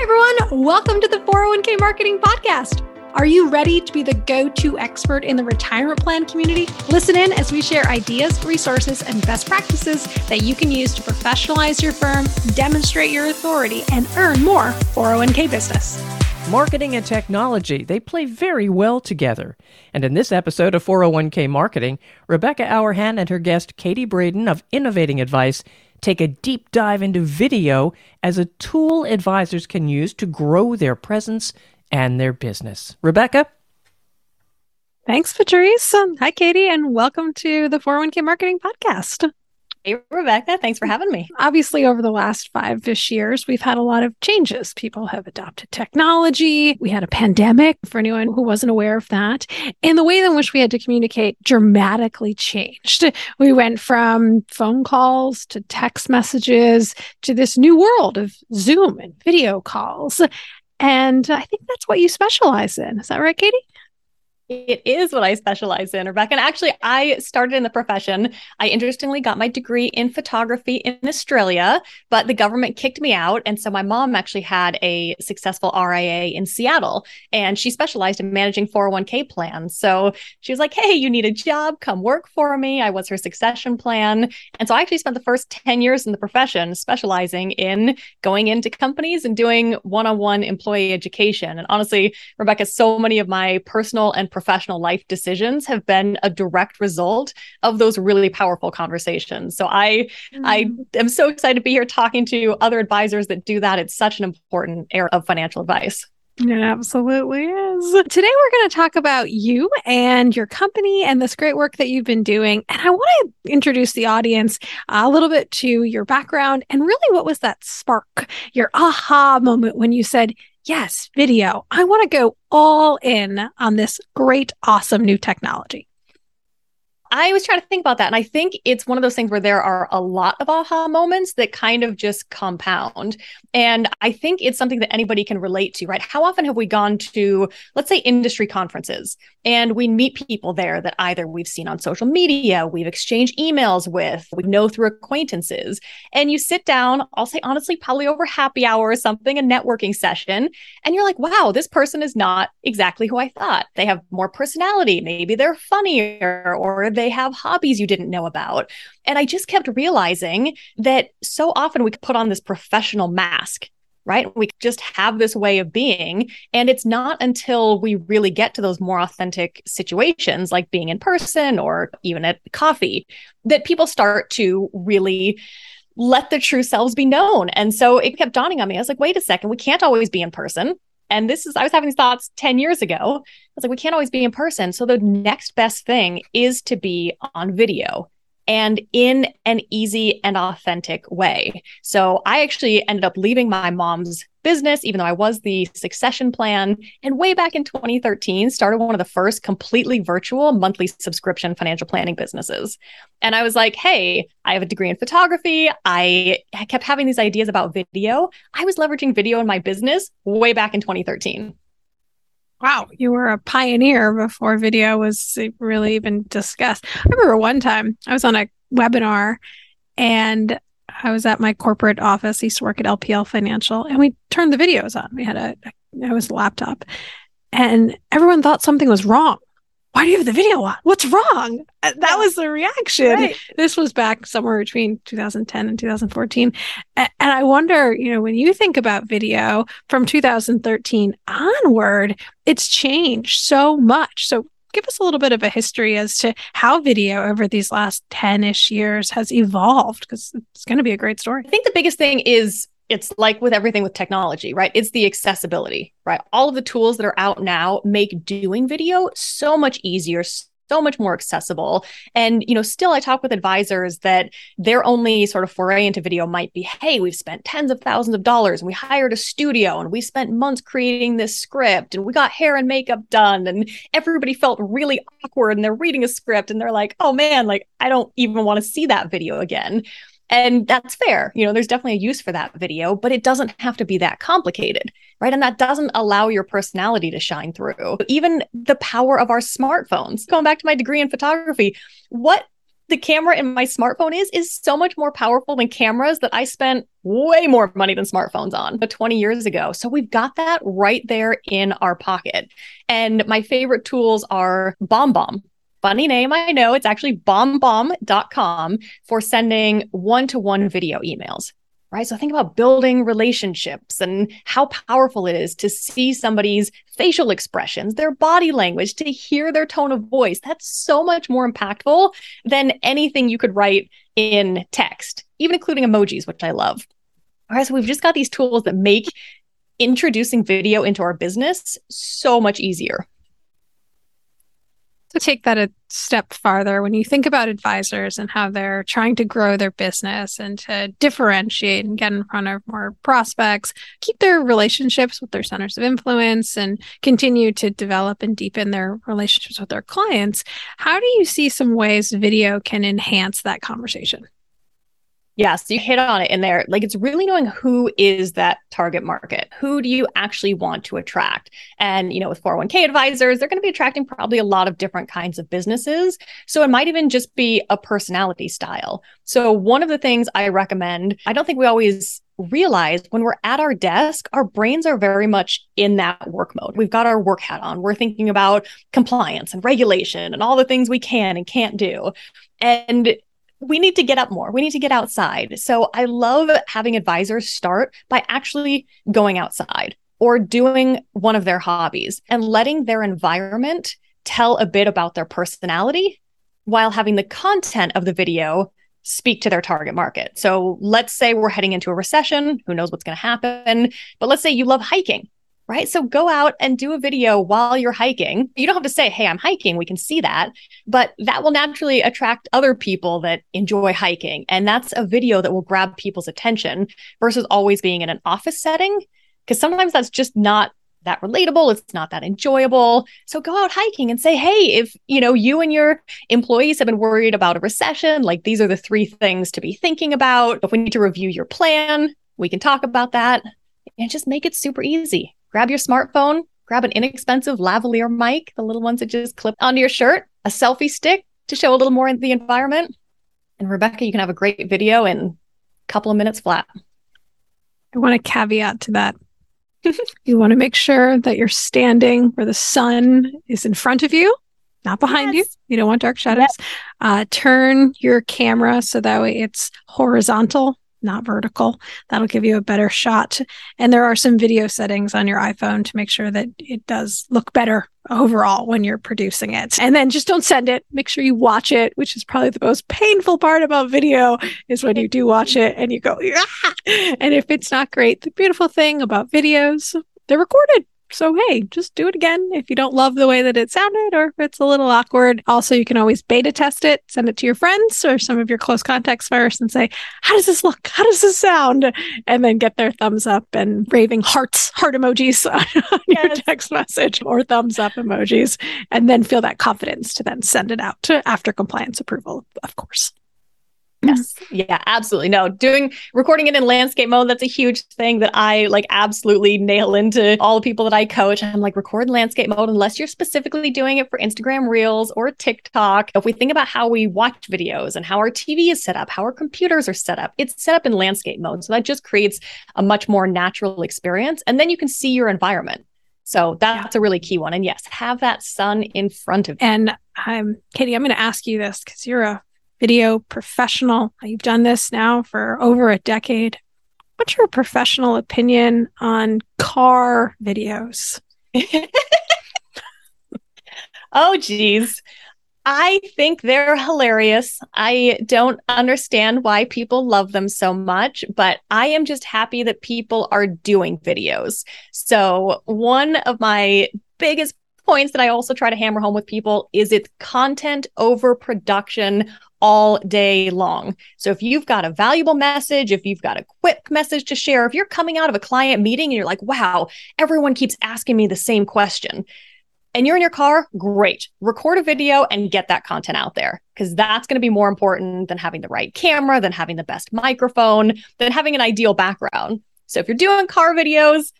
Hi, everyone. Welcome to the 401k Marketing Podcast. Are you ready to be the go to expert in the retirement plan community? Listen in as we share ideas, resources, and best practices that you can use to professionalize your firm, demonstrate your authority, and earn more 401k business. Marketing and technology, they play very well together. And in this episode of 401k Marketing, Rebecca Hourihan and her guest Katie Braden of Innovating Advice take a deep dive into video as a tool advisors can use to grow their presence and their business. Rebecca? Thanks, Patrice. Hi, Katie, and welcome to the 401k Marketing Podcast. Hey, Rebecca. Thanks for mm. having me. Obviously, over the last five ish years, we've had a lot of changes. People have adopted technology. We had a pandemic, for anyone who wasn't aware of that. And the way in which we had to communicate dramatically changed. We went from phone calls to text messages to this new world of Zoom and video calls. And I think that's what you specialize in. Is that right, Katie? It is what I specialize in, Rebecca. And actually, I started in the profession. I interestingly got my degree in photography in Australia, but the government kicked me out. And so my mom actually had a successful RIA in Seattle, and she specialized in managing 401k plans. So she was like, Hey, you need a job, come work for me. I was her succession plan. And so I actually spent the first 10 years in the profession specializing in going into companies and doing one on one employee education. And honestly, Rebecca, so many of my personal and professional life decisions have been a direct result of those really powerful conversations. So I mm. I am so excited to be here talking to other advisors that do that. It's such an important area of financial advice. It absolutely is. Today, we're going to talk about you and your company and this great work that you've been doing. And I want to introduce the audience a little bit to your background and really what was that spark, your aha moment when you said, yes, video. I want to go all in on this great, awesome new technology. I was trying to think about that. And I think it's one of those things where there are a lot of aha moments that kind of just compound. And I think it's something that anybody can relate to, right? How often have we gone to, let's say, industry conferences and we meet people there that either we've seen on social media, we've exchanged emails with, we know through acquaintances. And you sit down, I'll say honestly, probably over happy hour or something, a networking session. And you're like, wow, this person is not exactly who I thought. They have more personality. Maybe they're funnier or they have hobbies you didn't know about. And I just kept realizing that so often we put on this professional mask right? We just have this way of being. And it's not until we really get to those more authentic situations, like being in person or even at coffee, that people start to really let their true selves be known. And so it kept dawning on me. I was like, wait a second, we can't always be in person. And this is, I was having these thoughts 10 years ago. I was like, we can't always be in person. So the next best thing is to be on video and in an easy and authentic way. So I actually ended up leaving my mom's business, even though I was the succession plan. And way back in 2013, started one of the first completely virtual monthly subscription financial planning businesses. And I was like, hey, I have a degree in photography. I kept having these ideas about video. I was leveraging video in my business way back in 2013. Wow, you were a pioneer before video was really even discussed. I remember one time I was on a webinar and I was at my corporate office. I used to work at LPL Financial, and we turned the videos on. We had a, it was a laptop, and everyone thought something was wrong why do you have the video on? What's wrong? Uh, that was the reaction. Right. This was back somewhere between 2010 and 2014. And I wonder, you know, when you think about video from 2013 onward, it's changed so much. So give us a little bit of a history as to how video over these last 10 ish years has evolved, because it's going to be a great story. I think the biggest thing is it's like with everything with technology, right? It's the accessibility, right? All of the tools that are out now make doing video so much easier, so much more accessible. And, you know, still I talk with advisors that their only sort of foray into video might be, hey, we've spent tens of thousands of dollars and we hired a studio and we spent months creating this script and we got hair and makeup done and everybody felt really awkward and they're reading a script and they're like, oh man, like I don't even want to see that video again. And that's fair. You know, there's definitely a use for that video, but it doesn't have to be that complicated, right? And that doesn't allow your personality to shine through. Even the power of our smartphones. Going back to my degree in photography, what the camera in my smartphone is is so much more powerful than cameras that I spent way more money than smartphones on but 20 years ago. So we've got that right there in our pocket. And my favorite tools are BombBomb. Funny name, I know. It's actually bombbomb.com for sending one to one video emails right? So think about building relationships and how powerful it is to see somebody's facial expressions, their body language, to hear their tone of voice. That's so much more impactful than anything you could write in text, even including emojis, which I love. All right, so we've just got these tools that make introducing video into our business so much easier to take that a step farther, when you think about advisors and how they're trying to grow their business and to differentiate and get in front of more prospects, keep their relationships with their centers of influence and continue to develop and deepen their relationships with their clients, how do you see some ways video can enhance that conversation? Yes, you hit on it in there. Like it's really knowing who is that target market. Who do you actually want to attract? And, you know, with 401k advisors, they're going to be attracting probably a lot of different kinds of businesses. So it might even just be a personality style. So one of the things I recommend, I don't think we always realize when we're at our desk, our brains are very much in that work mode. We've got our work hat on. We're thinking about compliance and regulation and all the things we can and can't do. And we need to get up more. We need to get outside. So I love having advisors start by actually going outside or doing one of their hobbies and letting their environment tell a bit about their personality while having the content of the video speak to their target market. So let's say we're heading into a recession, who knows what's going to happen, but let's say you love hiking right? So go out and do a video while you're hiking. You don't have to say, Hey, I'm hiking. We can see that, but that will naturally attract other people that enjoy hiking. And that's a video that will grab people's attention versus always being in an office setting. Cause sometimes that's just not that relatable it's not that enjoyable so go out hiking and say hey if you know you and your employees have been worried about a recession like these are the three things to be thinking about if we need to review your plan we can talk about that and just make it super easy grab your smartphone, grab an inexpensive lavalier mic, the little ones that just clip onto your shirt, a selfie stick to show a little more in the environment. And Rebecca, you can have a great video in a couple of minutes flat. I want a caveat to that. you want to make sure that you're standing where the sun is in front of you, not behind yes. you. You don't want dark shadows. Yep. Uh, turn your camera so that way it's horizontal not vertical. That'll give you a better shot. And there are some video settings on your iPhone to make sure that it does look better overall when you're producing it. And then just don't send it. Make sure you watch it, which is probably the most painful part about video is when you do watch it and you go, ah! and if it's not great, the beautiful thing about videos, they're recorded. So, hey, just do it again if you don't love the way that it sounded or if it's a little awkward. Also, you can always beta test it, send it to your friends or some of your close contacts first and say, How does this look? How does this sound? And then get their thumbs up and raving hearts, heart emojis on yes. your text message or thumbs up emojis. And then feel that confidence to then send it out to after compliance approval, of course. Yes. Mm-hmm. Yeah, absolutely. No, doing recording it in landscape mode, that's a huge thing that I like absolutely nail into all the people that I coach. I'm like, record landscape mode unless you're specifically doing it for Instagram Reels or TikTok. If we think about how we watch videos and how our TV is set up, how our computers are set up, it's set up in landscape mode. So that just creates a much more natural experience. And then you can see your environment. So that's yeah. a really key one. And yes, have that sun in front of you. And I'm Katie, I'm going to ask you this because you're a video professional. You've done this now for over a decade. What's your professional opinion on car videos? oh, geez. I think they're hilarious. I don't understand why people love them so much, but I am just happy that people are doing videos. So, one of my biggest points that I also try to hammer home with people is it's content over production all day long. So if you've got a valuable message, if you've got a quick message to share, if you're coming out of a client meeting and you're like, wow, everyone keeps asking me the same question. And you're in your car, great. Record a video and get that content out there because that's going to be more important than having the right camera, than having the best microphone, than having an ideal background. So if you're doing car videos,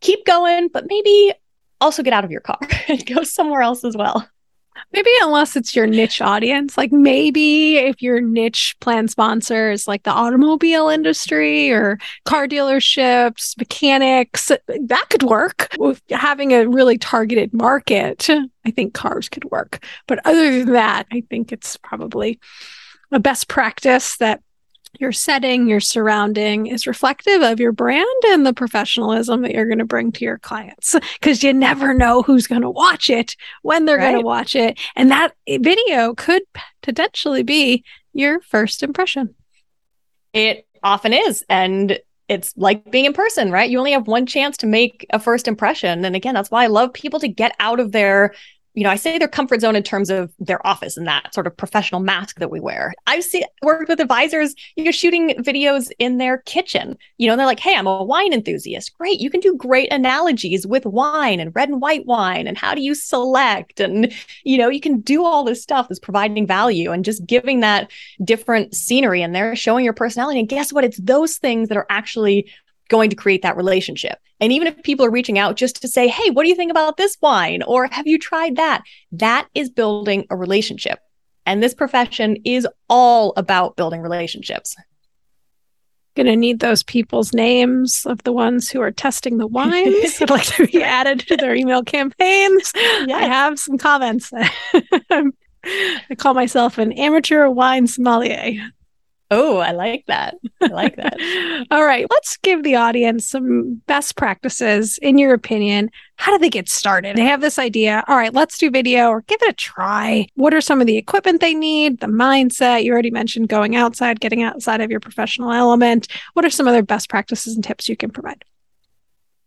keep going, but maybe also get out of your car and go somewhere else as well. Maybe unless it's your niche audience, like maybe if your niche plan sponsor is like the automobile industry or car dealerships, mechanics, that could work. With having a really targeted market, I think cars could work. But other than that, I think it's probably a best practice that your setting, your surrounding is reflective of your brand and the professionalism that you're going to bring to your clients because you never know who's going to watch it, when they're right. going to watch it. And that video could potentially be your first impression. It often is. And it's like being in person, right? You only have one chance to make a first impression. And again, that's why I love people to get out of their you know, I say their comfort zone in terms of their office and that sort of professional mask that we wear. I've seen worked with advisors, you're shooting videos in their kitchen. You know, they're like, hey, I'm a wine enthusiast. Great. You can do great analogies with wine and red and white wine and how do you select? And, you know, you can do all this stuff that's providing value and just giving that different scenery in there, showing your personality. And guess what? It's those things that are actually going to create that relationship. And even if people are reaching out just to say, hey, what do you think about this wine? Or have you tried that? That is building a relationship. And this profession is all about building relationships. Gonna need those people's names of the ones who are testing the wines. I'd like to be added to their email campaigns. Yes. I have some comments. I call myself an amateur wine sommelier. Oh, I like that. I like that. All right. Let's give the audience some best practices, in your opinion. How do they get started? They have this idea. All right, let's do video or give it a try. What are some of the equipment they need? The mindset. You already mentioned going outside, getting outside of your professional element. What are some other best practices and tips you can provide?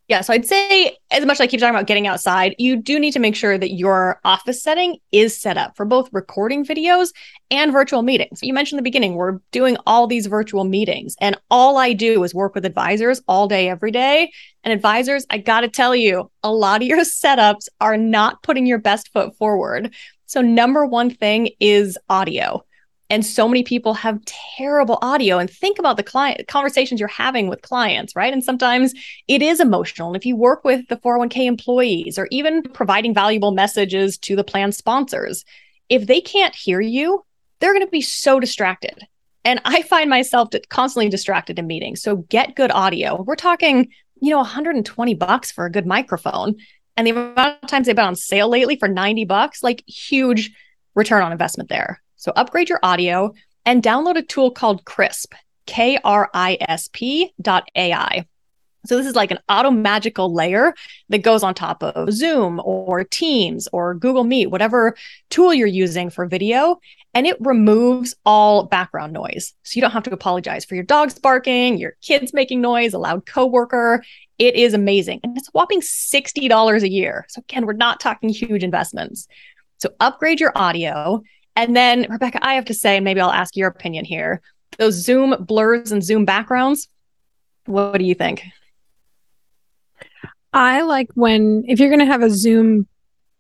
Yeah, so I'd say as much as I keep talking about getting outside, you do need to make sure that your office setting is set up for both recording videos and virtual meetings. You mentioned in the beginning, we're doing all these virtual meetings, and all I do is work with advisors all day, every day. And advisors, I got to tell you, a lot of your setups are not putting your best foot forward. So, number one thing is audio. And so many people have terrible audio. And think about the client conversations you're having with clients, right? And sometimes it is emotional. And if you work with the 401k employees or even providing valuable messages to the plan sponsors, if they can't hear you, they're going to be so distracted. And I find myself constantly distracted in meetings. So get good audio. We're talking, you know, 120 bucks for a good microphone. And the amount of times they've been on sale lately for 90 bucks, like huge return on investment there. So upgrade your audio and download a tool called Krisp, K R I S P dot AI. So this is like an auto magical layer that goes on top of Zoom or Teams or Google Meet, whatever tool you're using for video, and it removes all background noise. So you don't have to apologize for your dogs barking, your kids making noise, a loud coworker. It is amazing. And it's whopping $60 a year. So again, we're not talking huge investments. So upgrade your audio and then, Rebecca, I have to say, and maybe I'll ask your opinion here those Zoom blurs and Zoom backgrounds. What do you think? I like when, if you're going to have a Zoom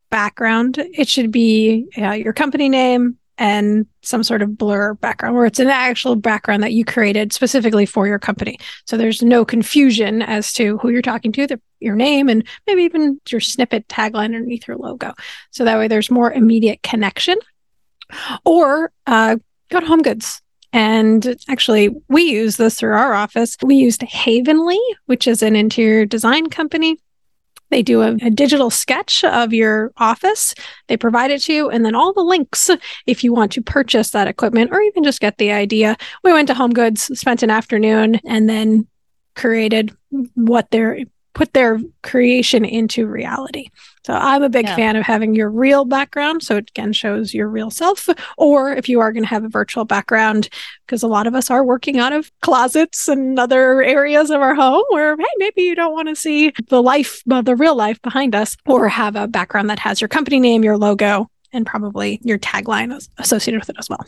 background, it should be your company name and some sort of blur background where it's an actual background that you created specifically for your company. So there's no confusion as to who you're talking to, the, your name, and maybe even your snippet tagline underneath your logo. So that way there's more immediate connection or uh, go to Home Goods. And actually, we use this through our office. We used Havenly, which is an interior design company. They do a, a, digital sketch of your office. They provide it to you, and then all the links if you want to purchase that equipment or even just get the idea. We went to Home Goods, spent an afternoon, and then created what their put their creation into reality. So I'm a big yeah. fan of having your real background. So it again shows your real self. Or if you are going to have a virtual background, because a lot of us are working out of closets and other areas of our home where, hey, maybe you don't want to see the life, the real life behind us, or have a background that has your company name, your logo, and probably your tagline associated with it as well.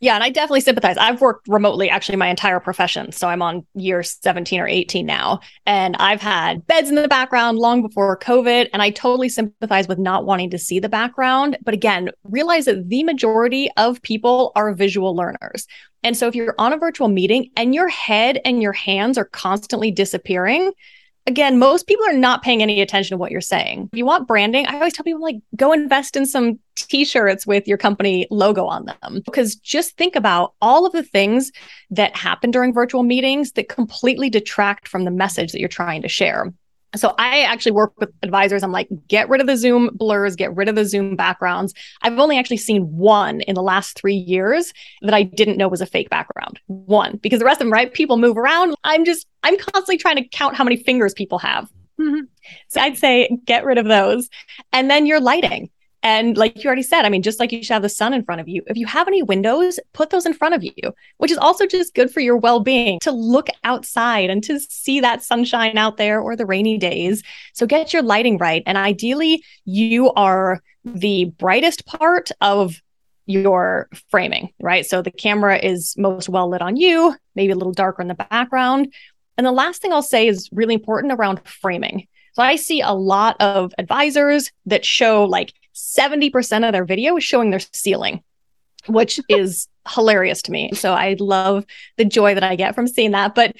Yeah, and I definitely sympathize. I've worked remotely actually my entire profession. So I'm on year 17 or 18 now. And I've had beds in the background long before COVID. And I totally sympathize with not wanting to see the background. But again, realize that the majority of people are visual learners. And so if you're on a virtual meeting and your head and your hands are constantly disappearing, again, most people are not paying any attention to what you're saying. If you want branding, I always tell people like go invest in some t-shirts with your company logo on them because just think about all of the things that happen during virtual meetings that completely detract from the message that you're trying to share so I actually work with advisors. I'm like, get rid of the Zoom blurs, get rid of the Zoom backgrounds. I've only actually seen one in the last three years that I didn't know was a fake background. One, because the rest of them, right? People move around. I'm just, I'm constantly trying to count how many fingers people have. Mm-hmm. So I'd say get rid of those. And then your lighting. And like you already said, I mean, just like you should have the sun in front of you, if you have any windows, put those in front of you, which is also just good for your well being to look outside and to see that sunshine out there or the rainy days. So get your lighting right. And ideally, you are the brightest part of your framing, right? So the camera is most well lit on you, maybe a little darker in the background. And the last thing I'll say is really important around framing. So I see a lot of advisors that show like 70% of their video is showing their ceiling, which is hilarious to me. So I love the joy that I get from seeing that. But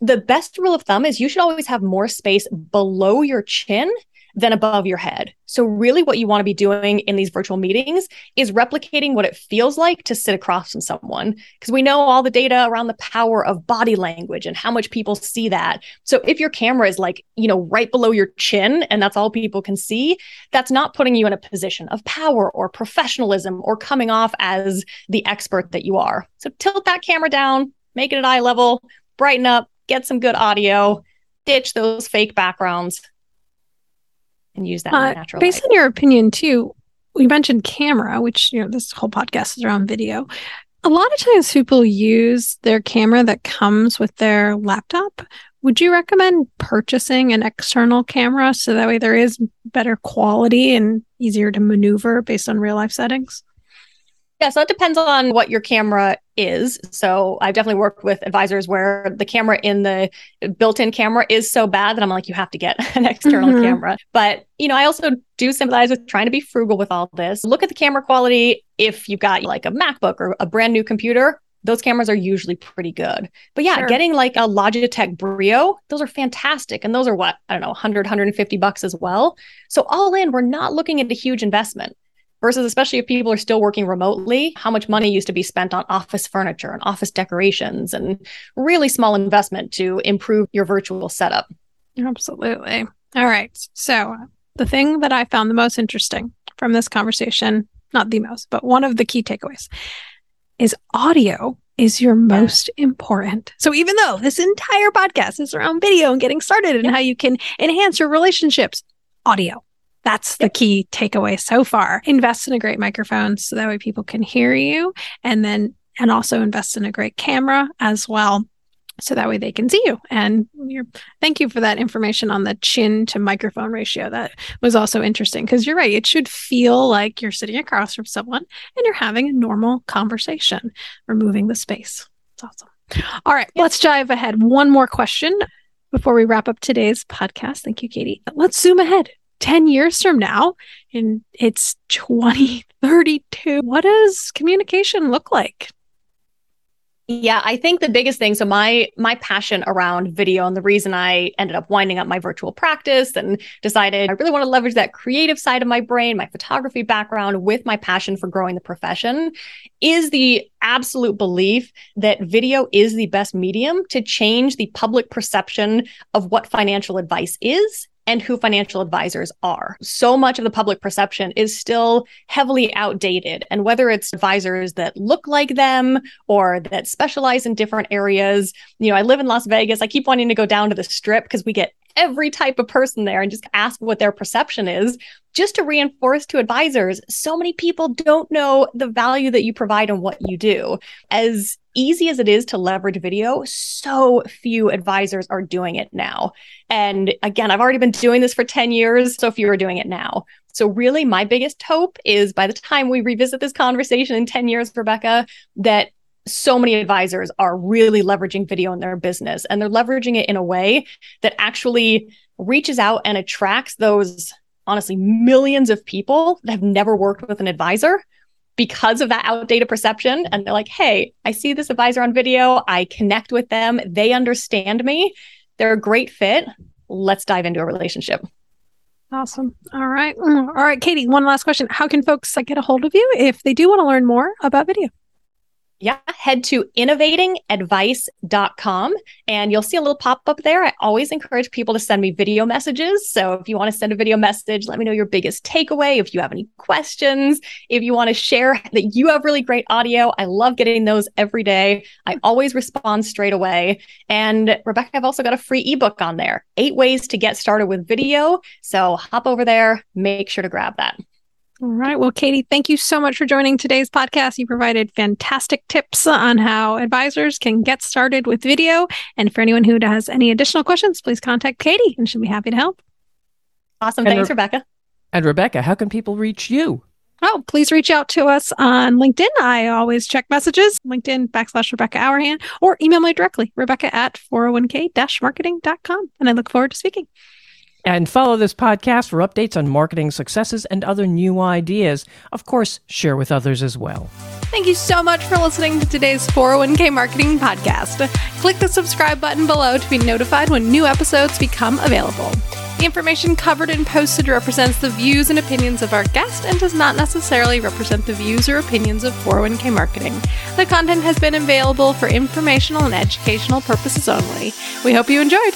the best rule of thumb is you should always have more space below your chin than above your head. So, really, what you want to be doing in these virtual meetings is replicating what it feels like to sit across from someone. Because we know all the data around the power of body language and how much people see that. So, if your camera is like, you know, right below your chin and that's all people can see, that's not putting you in a position of power or professionalism or coming off as the expert that you are. So, tilt that camera down, make it at eye level, brighten up, get some good audio, ditch those fake backgrounds and use that uh, natural based light. on your opinion too we mentioned camera which you know this whole podcast is around video. A lot of times people use their camera that comes with their laptop. Would you recommend purchasing an external camera so that way there is better quality and easier to maneuver based on real life settings yeah, so it depends on what your camera is. So I've definitely worked with advisors where the camera in the built-in camera is so bad that I'm like, you have to get an external mm-hmm. camera. But you know, I also do sympathize with trying to be frugal with all this. Look at the camera quality. If you've got like a MacBook or a brand new computer, those cameras are usually pretty good. But yeah, sure. getting like a Logitech Brio, those are fantastic. And those are what, I don't know, 100, 150 bucks as well. So all in, we're not looking at a huge investment versus especially if people are still working remotely, how much money used to be spent on office furniture and office decorations and really small investment to improve your virtual setup. Absolutely. All right. So, the thing that I found the most interesting from this conversation, not the most, but one of the key takeaways is audio is your most yeah. important. So even though this entire podcast is around video and getting started and yeah. how you can enhance your relationships, audio that's the key takeaway so far. Invest in a great microphone so that way people can hear you and then and also invest in a great camera as well so that way they can see you. And you're, thank you for that information on the chin to microphone ratio. That was also interesting because you're right. It should feel like you're sitting across from someone and you're having a normal conversation, removing the space. It's awesome. All right, let's dive ahead. One more question before we wrap up today's podcast. Thank you, Katie. Let's zoom ahead 10 years from now and it's 2032 what does communication look like? Yeah, I think the biggest thing so my my passion around video and the reason I ended up winding up my virtual practice and decided I really want to leverage that creative side of my brain, my photography background with my passion for growing the profession is the absolute belief that video is the best medium to change the public perception of what financial advice is and who financial advisors are. So much of the public perception is still heavily outdated. And whether it's advisors that look like them or that specialize in different areas, you know, I live in Las Vegas. I keep wanting to go down to the strip because we get every type of person there and just ask what their perception is just to reinforce to advisors so many people don't know the value that you provide and what you do as easy as it is to leverage video so few advisors are doing it now. And again i've already been doing this for 10 years so few are doing it now. So really my biggest hope is by the time we revisit this conversation in 10 years rebecca that so many advisors are really leveraging video in their business and they're leveraging it in a way that actually reaches out and attracts those honestly millions of people that have never worked with an advisor because of that outdated perception and they're like hey i see this advisor on video i connect with them they understand me they're a great fit let's dive into a relationship Awesome. All right. Mm, all right, Katie, one last question. How can folks like, get a hold of you if they do want to learn more about video? Yeah, head to innovatingadvice.com and you'll see a little pop up there. I always encourage people to send me video messages. So if you want to send a video message, let me know your biggest takeaway. If you have any questions, if you want to share that you have really great audio, I love getting those every day. I always respond straight away. And Rebecca, I've also got a free ebook on there eight ways to get started with video. So hop over there, make sure to grab that. All right. Well, Katie, thank you so much for joining today's podcast. You provided fantastic tips on how advisors can get started with video. And for anyone who has any additional questions, please contact Katie and she'll be happy to help. Awesome. And Thanks, Re- Rebecca. And Rebecca, how can people reach you? Oh, please reach out to us on LinkedIn. I always check messages, LinkedIn backslash Rebecca Hourihan, or email me directly, Rebecca at 401k marketing.com. And I look forward to speaking. And follow this podcast for updates on marketing successes and other new ideas. Of course, share with others as well. Thank you so much for listening to today's 401k Marketing Podcast. Click the subscribe button below to be notified when new episodes become available. The information covered and posted represents the views and opinions of our guest and does not necessarily represent the views or opinions of 401k Marketing. The content has been available for informational and educational purposes only. We hope you enjoyed.